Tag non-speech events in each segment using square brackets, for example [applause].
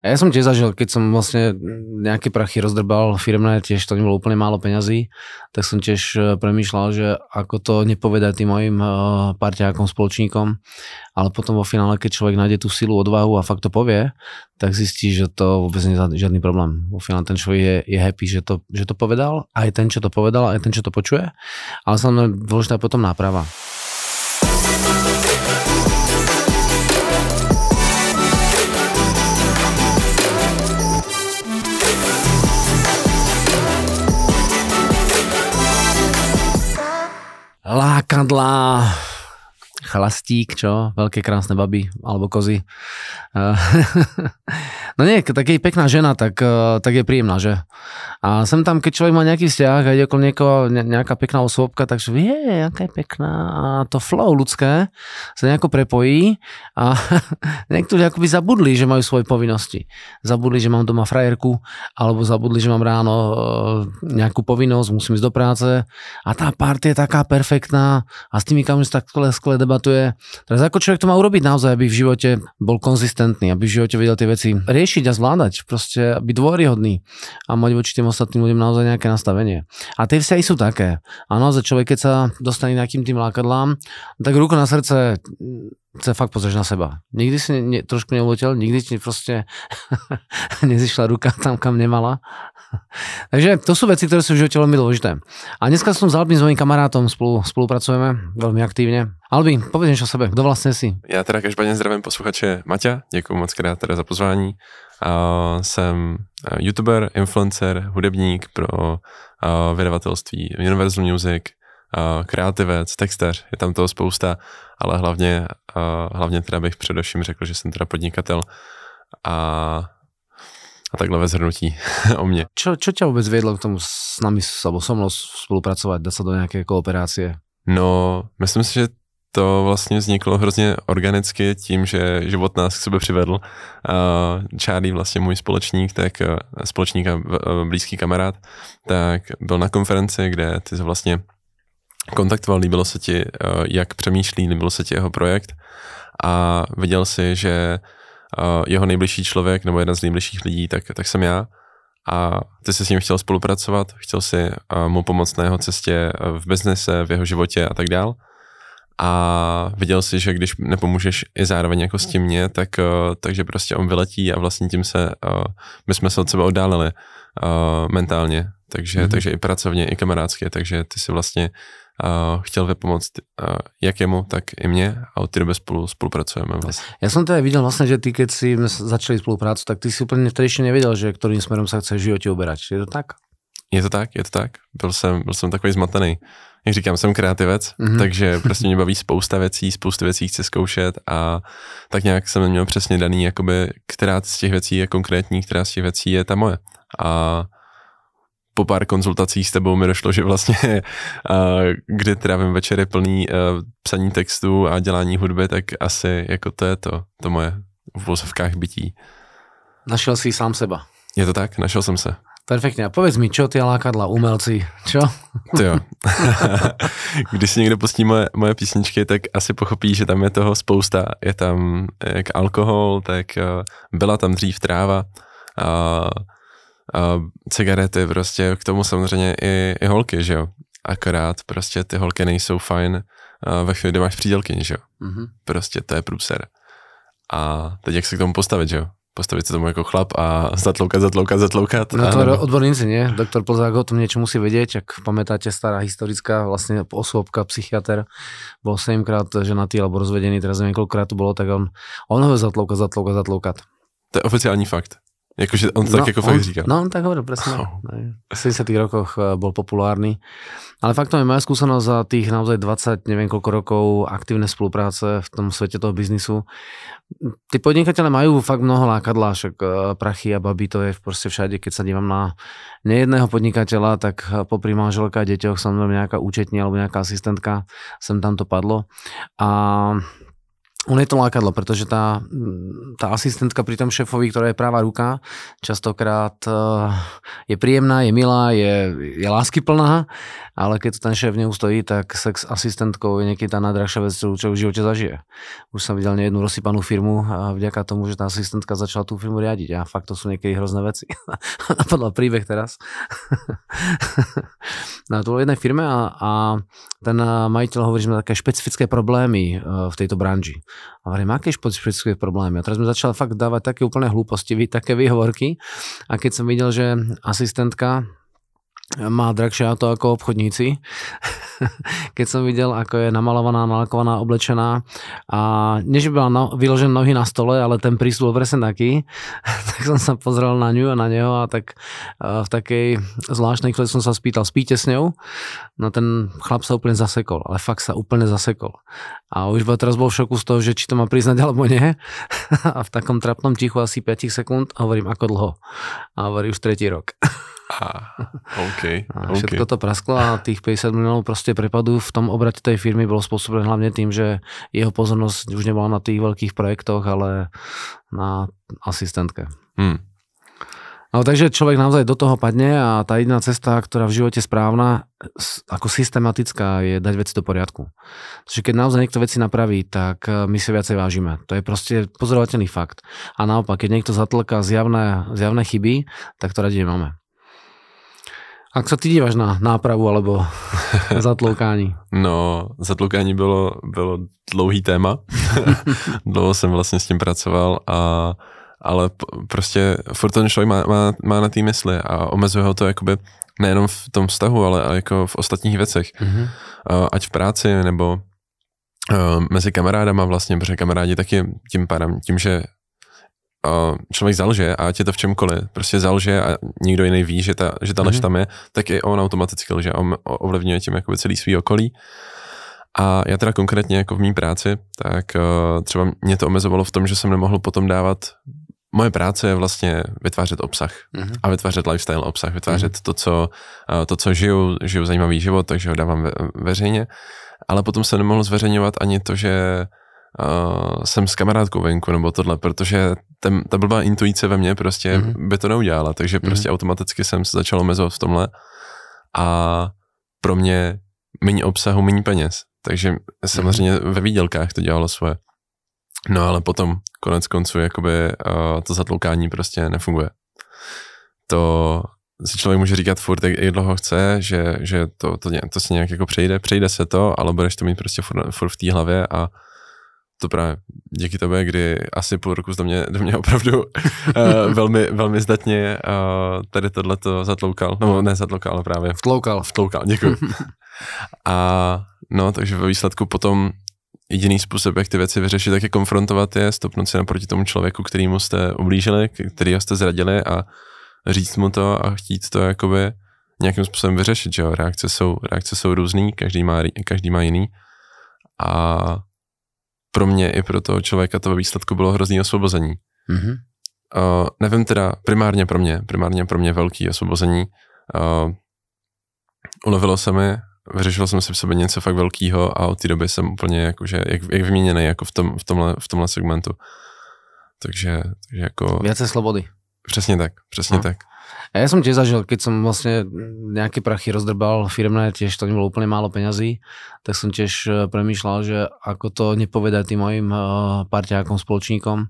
Ja som tiež zažil, keď som vlastne nejaké prachy rozdrbal firmné, tiež to nebolo úplne málo peňazí, tak som tiež e, premýšľal, že ako to nepovedať tým mojim e, parťákom, spoločníkom, ale potom vo finále, keď človek nájde tú silu, odvahu a fakt to povie, tak zistí, že to vôbec nie je žiadny problém. Vo finále ten človek je, je happy, že to, že to povedal, aj ten, čo to povedal, aj ten, čo to počuje, ale samozrejme dôležitá potom náprava. Lákadlá, chlastík, čo? Veľké krásne baby, alebo kozy. [laughs] no nie, tak je pekná žena, tak, tak je príjemná, že? A sem tam, keď človek má nejaký vzťah a ide okolo niekoho nejaká pekná osôbka, takže vie, aká je pekná a to flow ľudské sa nejako prepojí a [laughs] niektorí akoby zabudli, že majú svoje povinnosti. Zabudli, že mám doma frajerku alebo zabudli, že mám ráno e, nejakú povinnosť, musím ísť do práce a tá party je taká perfektná a s tými kamošmi tak skle, skle debatuje. Teraz ako človek to má urobiť naozaj, aby v živote bol konzistentný, aby v živote vedel tie veci riešiť a zvládať, proste byť dôveryhodný a mať voči tým ostatným ľuďom naozaj nejaké nastavenie. A tie vzťahy sú také. A naozaj človek, keď sa dostane nejakým tým lákadlám, tak ruku na srdce chce fakt pozrieš na seba. Nikdy si ne, trošku neuletel, nikdy ti proste [laughs] nezišla ruka tam, kam nemala. Takže to sú veci, ktoré sú v živote veľmi dôležité. A dneska som s Albin, s mojím kamarátom, spolu, spolupracujeme veľmi aktívne. Albin, povedz niečo o sebe, kto vlastne si? Já teda každopádně zdravím posluchače Maťa, děkuji moc krát teda za pozvání. Uh, jsem youtuber, influencer, hudebník pro uh, vydavatelství Universal Music, kreativec, textař, je tam toho spousta, ale hlavně, hlavně teda bych především řekl, že jsem teda podnikatel a, a takhle ve zhrnutí [laughs] o mně. Čo, čo ťa vůbec viedlo k tomu s nami, alebo so mnou spolupracovat, dát se do nějaké kooperácie? No, myslím si, že to vlastně vzniklo hrozně organicky tím, že život nás k sebe přivedl. Charlie, vlastně můj společník, tak společník a blízký kamarád, tak byl na konferenci, kde ty vlastně kontaktoval, líbilo se ti, jak přemýšlí, líbilo se ti jeho projekt? A viděl si, že jeho nejbližší člověk nebo jeden z nejbližších lidí, tak, tak jsem já. A ty jsi s ním chtěl spolupracovat, chtěl si mu pomoct na jeho cestě v biznise, v jeho životě a tak dál. A viděl si, že když nepomůžeš i zároveň jako s tím mě, tak, takže prostě on vyletí a vlastně tím se, my jsme se od sebe oddálili mentálně, takže, mm-hmm. takže i pracovně, i kamarádsky, takže ty si vlastně uh, chtěl vypomoct jak jemu, tak i mě a od té doby spolu spolupracujeme. Vlastně. Já jsem teda viděl vlastně, že ty, keď si začali spoluprácu, tak ty si úplně vtedy ještě nevěděl, že kterým směrem se chceš v životě uberať. Je to tak? Je to tak, je to tak. Byl jsem, byl jsem takový zmatený jak říkám, jsem kreativec, mm-hmm. takže prostě mě baví spousta věcí, spoustu věcí chci zkoušet a tak nějak jsem měl přesně daný, jakoby, která z těch věcí je konkrétní, která z těch věcí je ta moje. A po pár konzultacích s tebou mi došlo, že vlastně, [laughs] kdy trávím večery plný psaní textu a dělání hudby, tak asi jako to je to, to moje v vozovkách bytí. Našel si sám seba. Je to tak, našel jsem se. Perfektně. A povedz mi, čo ty lákadla, umelci, čo? [laughs] To jo. [laughs] Když si někdo pustí moje, moje písničky, tak asi pochopí, že tam je toho spousta. Je tam jak alkohol, tak uh, byla tam dřív tráva, uh, cigarety, prostě k tomu samozřejmě i, i holky, že jo. Akorát prostě ty holky nejsou fajn ve chvíli, kdy máš přídělky, že jo. Mm-hmm. Prostě to je průser. A teď jak se k tomu postavit, že jo? postavit se tomu jako chlap a zatloukat, zatloukat, zatloukat. No to nebo... odborníci, nie? Doktor Plzák o tom niečo musí vedieť, ak pamätáte stará historická vlastne osôbka, psychiatr, bol 7 krát ženatý alebo rozvedený, teraz neviem koľkokrát to bolo, tak on, on ho zatloukat, zatloukat, zatloukat. To je oficiální fakt. Jakože on to no, tak jako on, fakt říká. No on tak hovoril, presne. Oh. V 70 rokoch eh, bol populárny. Ale faktom je moja skúsenosť za tých naozaj 20, neviem koľko rokov aktívnej spolupráce v tom svete toho biznisu. Tí podnikateľe majú fakt mnoho lákadlá, však eh, prachy a baby, to je proste všade, keď sa dívam na nejedného podnikateľa, tak eh, popri manželka a deťoch som nejaká účetní alebo nejaká asistentka, sem tam to padlo. A on je to lákadlo, pretože tá, tá asistentka pri tom šéfovi, ktorá je práva ruka, častokrát uh, je príjemná, je milá, je, je láskyplná, ale keď ten šéf neustojí, tak sex asistentkou je niekedy tá najdrahšia vec, čo v živote zažije. Už som videl nejednu rozsypanú firmu a vďaka tomu, že tá asistentka začala tú firmu riadiť a fakt to sú niekedy hrozné veci. [laughs] Napadla príbeh teraz. [laughs] na to jednej firme a, a ten majiteľ hovorí, že má také špecifické problémy v tejto branži. A hovorím, aké špecifické problémy? A teraz sme začali fakt dávať také úplne hlúposti, [laughs] také výhovorky. A keď som videl, že asistentka má drahšie auto ako obchodníci. [laughs] Keď som videl, ako je namalovaná, nalakovaná, oblečená a než by bola no, vyložené nohy na stole, ale ten prísľub presne taký, [laughs] tak som sa pozrel na ňu a na neho a tak v takej zvláštnej chvíli som sa spýtal, spíte s ňou? No ten chlap sa úplne zasekol, ale fakt sa úplne zasekol. A už bol, teraz bol v šoku z toho, že či to má priznať [laughs] alebo nie. A v takom trapnom tichu asi 5 sekúnd hovorím, ako dlho. A hovorí už tretí rok. Okay, a všetko okay. to prasklo a tých 50 miliónov proste prepadu v tom obrate tej firmy bolo spôsobené hlavne tým, že jeho pozornosť už nebola na tých veľkých projektoch, ale na asistentke. Hmm. No takže človek naozaj do toho padne a tá jediná cesta, ktorá v živote správna, ako systematická, je dať veci do poriadku. Takže keď naozaj niekto veci napraví, tak e, my si viacej vážime. To je proste pozorovateľný fakt. A naopak, keď niekto zatlka zjavné, zjavné chyby, tak to radi nemáme. Ak sa ty díváš na nápravu alebo [laughs] zatloukání? No, zatloukání bylo, bylo dlouhý téma. [laughs] Dlouho jsem vlastně s tím pracoval a ale prostě furt ten člověk má, má, má na té mysli a omezuje ho to jakoby nejenom v tom vztahu, ale jako v ostatních věcech. Mm-hmm. Ať v práci nebo uh, mezi kamarádama vlastně, protože kamarádi taky tím pádem, tím, že člověk zalže a ať je to v čemkoliv, prostě zalže a nikdo jiný ví, že ta, že ta lež mm-hmm. tam je, tak i on automaticky lže, on ovlivňuje tím jakoby celý svý okolí. A já teda konkrétně jako v mý práci, tak uh, třeba mě to omezovalo v tom, že jsem nemohl potom dávat moje práce je vlastně vytvářet obsah mm-hmm. a vytvářet lifestyle obsah, vytvářet mm-hmm. to, co, uh, to, co žiju, žiju zajímavý život, takže ho dávám ve, veřejně, ale potom jsem nemohl zveřejňovat ani to, že uh, jsem s kamarádkou venku nebo tohle, protože ten, ta blbá intuice ve mně prostě mm-hmm. by to neudělala, takže mm-hmm. prostě automaticky jsem se začal omezovat v tomhle a pro mě méně obsahu, méně peněz. Takže samozřejmě mm-hmm. ve výdělkách to dělalo svoje. No ale potom konec konců jakoby uh, to zatloukání prostě nefunguje. To si člověk může říkat furt, jak dlouho chce, že, že to, to, to se nějak jako přejde, přejde se to, ale budeš to mít prostě furt, furt v té hlavě a to právě díky tobě, kdy asi půl roku do mě, do mě opravdu uh, [laughs] velmi, velmi zdatně uh, tady tohleto zatloukal, nebo ne zatloukal, ale právě vtloukal. Vtloukal, děkuji. [laughs] a no, takže ve výsledku potom jediný způsob, jak ty věci vyřešit, tak je konfrontovat je, stopnout se naproti tomu člověku, kterýmu jste ublížili, kterýho jste zradili a říct mu to a chtít to jakoby nějakým způsobem vyřešit, že jo, reakce jsou, reakce jsou různý, každý má, každý má jiný a pro mě i pro toho člověka to ve výsledku bylo hrozný osvobození. Mm-hmm. Uh, nevím teda, primárně pro mě, primárně pro mě velký osvobození. Uh, ulevilo se mi, vyřešil jsem si v sobě něco fakt velkého a od té doby jsem úplně jakože, jak, jak vyměněný jako v, tom, v, tomhle, v tomhle segmentu. Takže, takže jako... Viacej slobody. Přesně tak, přesně no. tak. Ja som tiež zažil, keď som vlastne nejaké prachy rozdrbal firmné, tiež to nebolo úplne málo peňazí, tak som tiež e, premýšľal, že ako to nepovedať tým mojim e, parťákom, spoločníkom,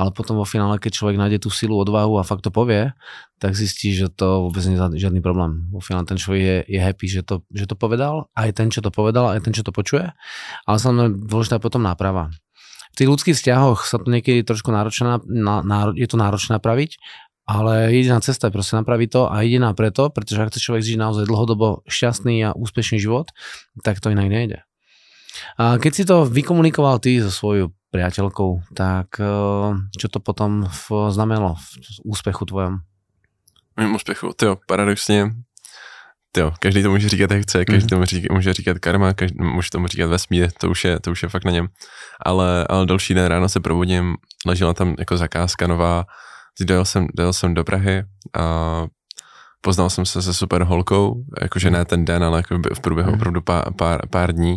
ale potom vo finále, keď človek nájde tú silu, odvahu a fakt to povie, tak zistí, že to vôbec nie je žiadny problém. Vo finále ten človek je, je happy, že to, že to povedal, aj ten, čo to povedal, aj ten, čo to počuje, ale samozrejme dôležitá potom náprava. V tých ľudských vzťahoch sa to niekedy trošku náročné, na, na, je to náročné napraviť, ale jediná cesta je proste napraviť to a jediná preto, pretože ak chce človek žiť naozaj dlhodobo šťastný a úspešný život, tak to inak nejde. A keď si to vykomunikoval ty so svojou priateľkou, tak e, čo to potom znamenalo v úspechu tvojom? Mým úspěchu, tyjo, paradoxně, tyjo, každý to může říkat, jak chce, každý to může, může říkat karma, každý může tomu říkat vesmír, to už je, to už je fakt na něm. Ale, ale další den ráno se probudím, ležela tam jako zakázka nová, dojel jsem, dojel jsem do Prahy a poznal jsem se se super holkou, jakože ne ten den, ale jako v průběhu mm. opravdu pár, pár, pár dní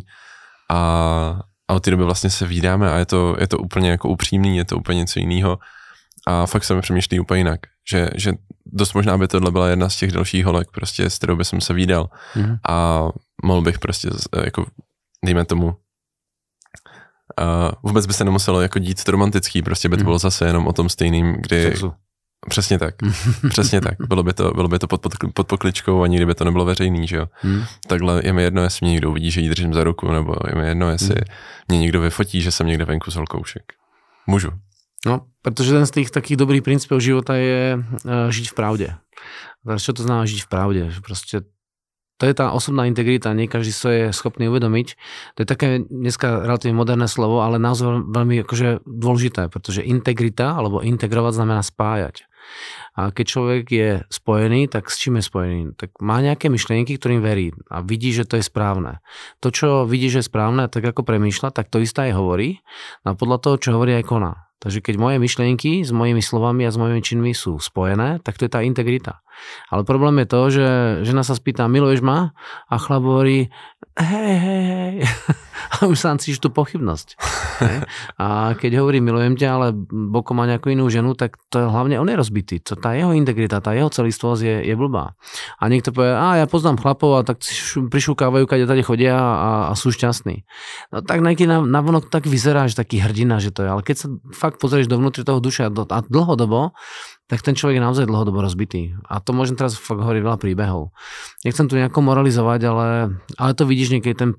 a a od té doby vlastně se vídáme a je to, je to úplně jako upřímný, je to úplně něco jiného a fakt se mi přemýšlí úplně jinak, že, že dost možná by tohle byla jedna z těch dalších holek, prostě s kterou by jsem se výdal mm. a mohl bych prostě jako, dejme tomu, a vůbec by se nemuselo jako dít romantický, prostě by to mhm. bylo zase jenom o tom stejným, kdy... Sexu. Přesně tak, [laughs] přesně tak. Bylo by to, bylo by to pod, pod, pod pokličkou a nikdy by to nebylo veřejný, že jo. Hmm. Takhle je mi jedno, jestli mě někdo uvidí, že jí držím za ruku, nebo je mi jedno, jestli hmm. mě někdo vyfotí, že jsem někde venku s holkoušek. Můžu. No, protože ten z tých takých dobrých princípov života je uh, žiť v pravde. Teraz čo to znamená žiť v pravde? Proste to je tá osobná integrita, nie každý sa je schopný uvedomiť. To je také dneska relatívne moderné slovo, ale naozaj veľmi akože dôležité, pretože integrita alebo integrovať znamená spájať. A keď človek je spojený, tak s čím je spojený? Tak má nejaké myšlienky, ktorým verí a vidí, že to je správne. To, čo vidí, že je správne, tak ako premýšľa, tak to isté aj hovorí. A podľa toho, čo hovorí, aj koná. Takže keď moje myšlienky s mojimi slovami a s mojimi činmi sú spojené, tak to je tá integrita. Ale problém je to, že žena sa spýta, miluješ ma? A chlap hovorí, hej, hej, hej. [laughs] A už sám cítiš tú pochybnosť. A keď hovorí, milujem ťa, ale bokom má nejakú inú ženu, tak to je hlavne on je rozbitý. To, tá jeho integrita, tá jeho celistvosť je, je blbá. A niekto povie, a ja poznám chlapov a tak prišúkávajú, keď tady chodia a, a sú šťastní. No tak nejaký na, na vonok tak vyzerá, že taký hrdina, že to je. Ale keď sa fakt pozrieš dovnútri toho duše a, do, a dlhodobo, tak ten človek je naozaj dlhodobo rozbitý. A to môžem teraz fakt hovoriť veľa príbehov. Nechcem tu nejako moralizovať, ale, ale to vidíš niekedy ten...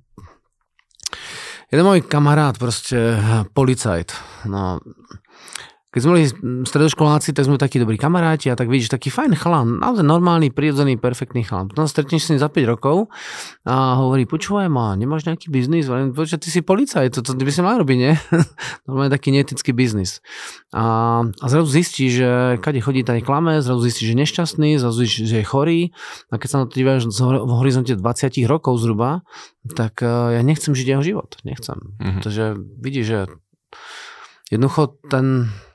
Jeden môj kamarát, proste policajt, no keď sme boli stredoškoláci, tak sme takí dobrí kamaráti a tak vidíš, taký fajn chlán, naozaj normálny, prirodzený, perfektný chlán. Potom stretneš s ním za 5 rokov a hovorí, počúvaj ma, nemáš nejaký biznis? Počúvaj, ty si policajt, to, to by si mal robiť, nie? [laughs] Normálne taký neetický biznis. A, a zrazu zistí, že kade chodí tady klame, zrazu zistí, že je nešťastný, zrazu zistí, že je chorý a keď sa na to díváš v horizonte 20 rokov zhruba, tak uh, ja nechcem žiť jeho život. Nechcem. Mm-hmm. Takže vidíš, že jednoducho ten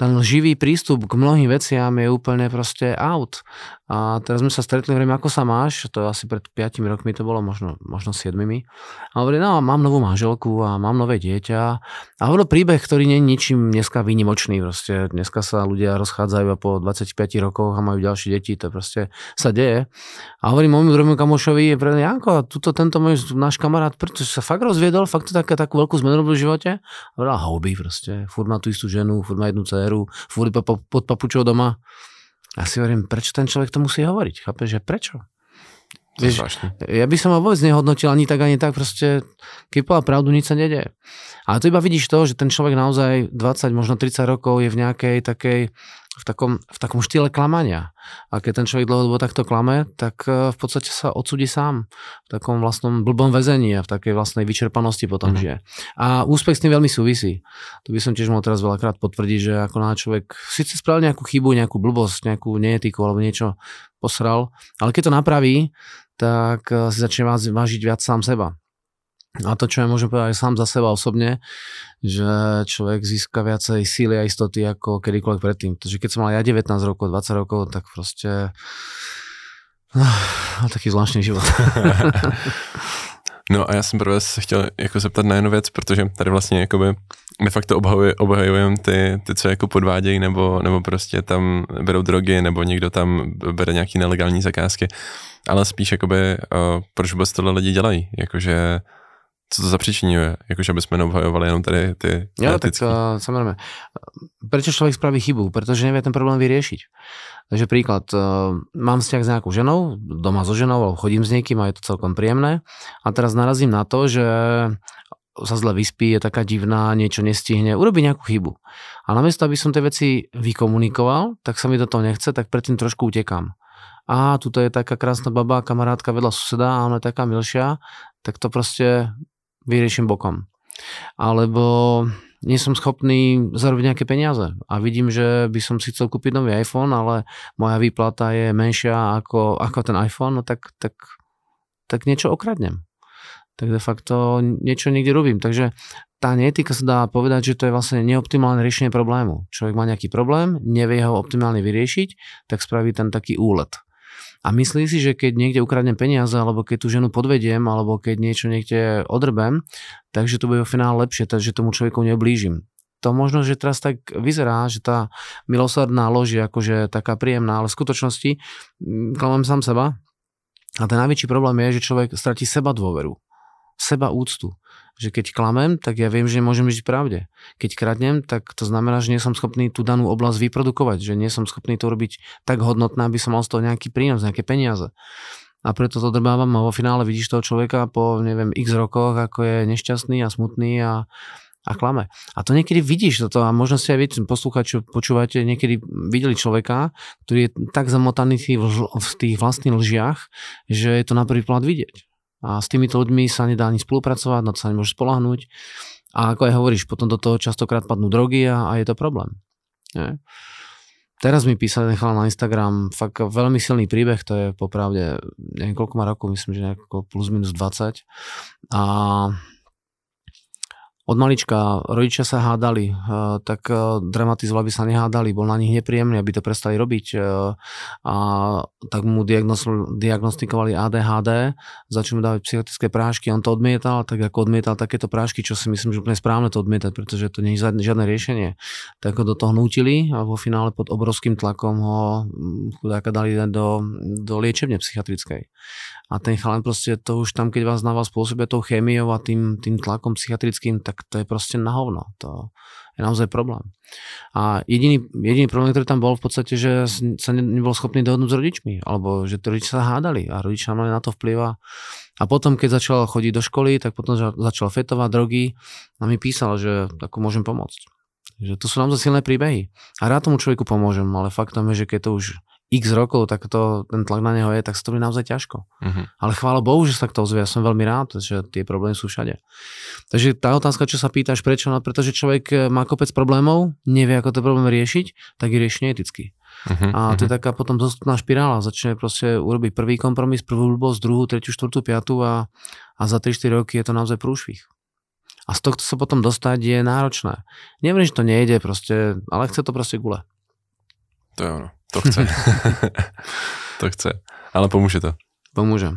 ten živý prístup k mnohým veciam je úplne proste out. A teraz sme sa stretli, hovorím, ako sa máš, to asi pred 5 rokmi to bolo, možno, možno 7. A hovorím, no mám novú manželku a mám nové dieťa. A hovoril príbeh, ktorý nie je ničím dneska výnimočný. Proste dneska sa ľudia rozchádzajú a po 25 rokoch a majú ďalšie deti, to proste sa deje. A hovorím môjmu druhému kamošovi, Janko, tuto tento môj náš kamarát, pretože sa fakt rozviedol, fakt to také, takú veľkú zmenu v živote. A hovorila, hobby proste, furt má tú istú ženu, furt má jednu dceru, furt pod papučou doma. A si hovorím, prečo ten človek to musí hovoriť? Chápeš, že prečo? Vieš, ja by som ho vôbec nehodnotil ani tak, ani tak, proste, keď povedal pravdu, nič sa nedeje. Ale to iba vidíš to, že ten človek naozaj 20, možno 30 rokov je v nejakej takej v takom, v takom štýle klamania. A keď ten človek dlhodobo takto klame, tak e, v podstate sa odsudí sám v takom vlastnom blbom väzení a v takej vlastnej vyčerpanosti potom mm-hmm. žije. A úspech s tým veľmi súvisí. To by som tiež mohol teraz veľakrát potvrdiť, že ako na človek síce spravil nejakú chybu, nejakú blbosť, nejakú neetiku alebo niečo posral, ale keď to napraví, tak e, si začne vážiť viac sám seba. A to, čo ja môžem povedať sám za seba osobne, že človek získa viacej síly a istoty ako kedykoľvek predtým. Takže keď som mal ja 19 rokov, 20 rokov, tak proste no, taký zvláštny život. [laughs] No a já jsem prvé se chtěl jako zeptat na jednu věc, protože tady vlastně jakoby de facto obhajujeme ty, ty, co jako podvádějí, nebo, nebo prostě tam berou drogy, nebo někdo tam bere nějaký nelegální zakázky, ale spíš jakoby, uh, proč vůbec tohle lidi dělají, jakože co to zapříčinuje, jakože aby jsme neobhajovali jenom tady ty Jo, tak uh, samozrejme. Prečo človek spraví chybu? Pretože nevie ten problém vyriešiť. Takže príklad, uh, mám vzťah s nejakou ženou, doma so ženou, alebo chodím s niekým a je to celkom príjemné. A teraz narazím na to, že sa zle vyspí, je taká divná, niečo nestihne, urobí nejakú chybu. A namiesto, aby som tie veci vykomunikoval, tak sa mi do toho nechce, tak predtým trošku utekám a tuto je taká krásna baba, kamarátka vedľa suseda a ona je taká milšia, tak to proste vyrieším bokom. Alebo nie som schopný zarobiť nejaké peniaze a vidím, že by som si chcel kúpiť nový iPhone, ale moja výplata je menšia ako, ako ten iPhone, no tak, tak, tak niečo okradnem. Tak de facto niečo niekde robím. Takže tá neetika sa dá povedať, že to je vlastne neoptimálne riešenie problému. Človek má nejaký problém, nevie ho optimálne vyriešiť, tak spraví ten taký úlet. A myslí si, že keď niekde ukradnem peniaze, alebo keď tú ženu podvediem, alebo keď niečo niekde odrbem, takže to bude v finále lepšie, takže tomu človeku neblížim. To možno, že teraz tak vyzerá, že tá milosrdná lož je akože taká príjemná, ale v skutočnosti mm, klamem sám seba. A ten najväčší problém je, že človek stratí seba dôveru, seba úctu že keď klamem, tak ja viem, že nemôžem žiť pravde. Keď kradnem, tak to znamená, že nie som schopný tú danú oblasť vyprodukovať, že nie som schopný to robiť tak hodnotné, aby som mal z toho nejaký prínos, nejaké peniaze. A preto to drbávam a vo finále vidíš toho človeka po, neviem, x rokoch, ako je nešťastný a smutný a, a klame. A to niekedy vidíš toto a možno si aj viete, poslúchať, čo počúvate, niekedy videli človeka, ktorý je tak zamotaný v tých vlastných lžiach, že je to na prvý pohľad vidieť. A s týmito ľuďmi sa nedá ani spolupracovať, na to sa nemôže spolahnúť. A ako aj hovoríš, potom do toho častokrát padnú drogy a, a je to problém. Nie? Teraz mi písali nechal na Instagram fakt veľmi silný príbeh, to je popravde, neviem koľko má rokov, myslím, že nejako plus minus 20. A od malička rodičia sa hádali, eh, tak eh, dramatizovali, aby sa nehádali, bol na nich nepríjemný, aby to prestali robiť eh, a tak mu diagnostikovali ADHD, začali mu dávať psychotické prášky, on to odmietal, tak ako odmietal takéto prášky, čo si myslím, že úplne správne to odmietať, pretože to nie je žiadne riešenie. Tak ho do toho nutili a vo finále pod obrovským tlakom ho hm, chudáka dali do, do liečebne psychiatrickej. A ten chalan proste to už tam, keď vás na vás pôsobia tou chémiou a tým, tým tlakom psychiatrickým, tak to je proste na hovno. To je naozaj problém. A jediný, jediný problém, ktorý tam bol v podstate, že sa nebol schopný dohodnúť s rodičmi, alebo že tí rodičia sa hádali a rodičia mali na to vplyv. A potom, keď začal chodiť do školy, tak potom začal fetovať drogy a mi písal, že ako môžem pomôcť. Že to sú naozaj silné príbehy. A rád tomu človeku pomôžem, ale faktom je, že keď to už x rokov, tak to, ten tlak na neho je, tak sa to bude naozaj ťažko. Uh-huh. Ale chvála Bohu, že sa to ozvie. Ja som veľmi rád, že tie problémy sú všade. Takže tá otázka, čo sa pýtaš, prečo? No, pretože človek eh, má kopec problémov, nevie, ako to problém riešiť, tak je rieši neeticky. Uh-huh, a to je taká potom dostupná špirála. Začne proste urobiť prvý kompromis, prvú blbosť, druhú, tretiu, štvrtú, piatú a, a za 3-4 roky je to naozaj prúšvih. A z tohto sa potom dostať je náročné. Neviem, že to nejde proste, ale chce to proste gule. To je ono. To chce. [laughs] to chce. Ale pomôže to. Pomôže.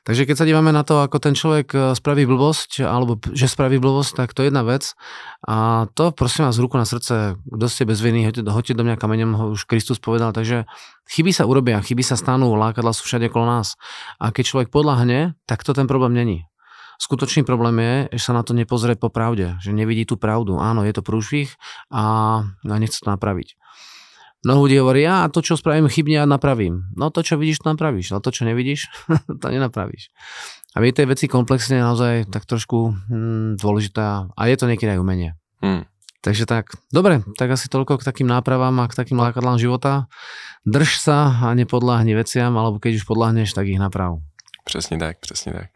Takže keď sa dívame na to, ako ten človek e, spraví blbosť, alebo že spraví blbosť, tak to je jedna vec. A to prosím vás ruku na srdce, kto ste bez viny, hoďte, hoďte do mňa kameňom, ho už Kristus povedal. Takže chyby sa urobia, chyby sa stanú, lákadla sú všade okolo nás. A keď človek podľahne, tak to ten problém není. Skutočný problém je, že sa na to nepozrie po pravde, že nevidí tú pravdu. Áno, je to prúšvih a nechce to napraviť. Mnoho ľudí hovorí, ja to, čo spravím chybne, ja napravím. No to, čo vidíš, to napravíš. No to, čo nevidíš, [laughs] to nenapravíš. A vie, tej veci komplexne naozaj tak trošku hm, dôležitá a je to niekedy aj umenie. Hmm. Takže tak, dobre, tak asi toľko k takým nápravám a k takým lákadlám života. Drž sa a nepodláhni veciam, alebo keď už podláhneš, tak ich naprav. Přesně tak, přesně tak.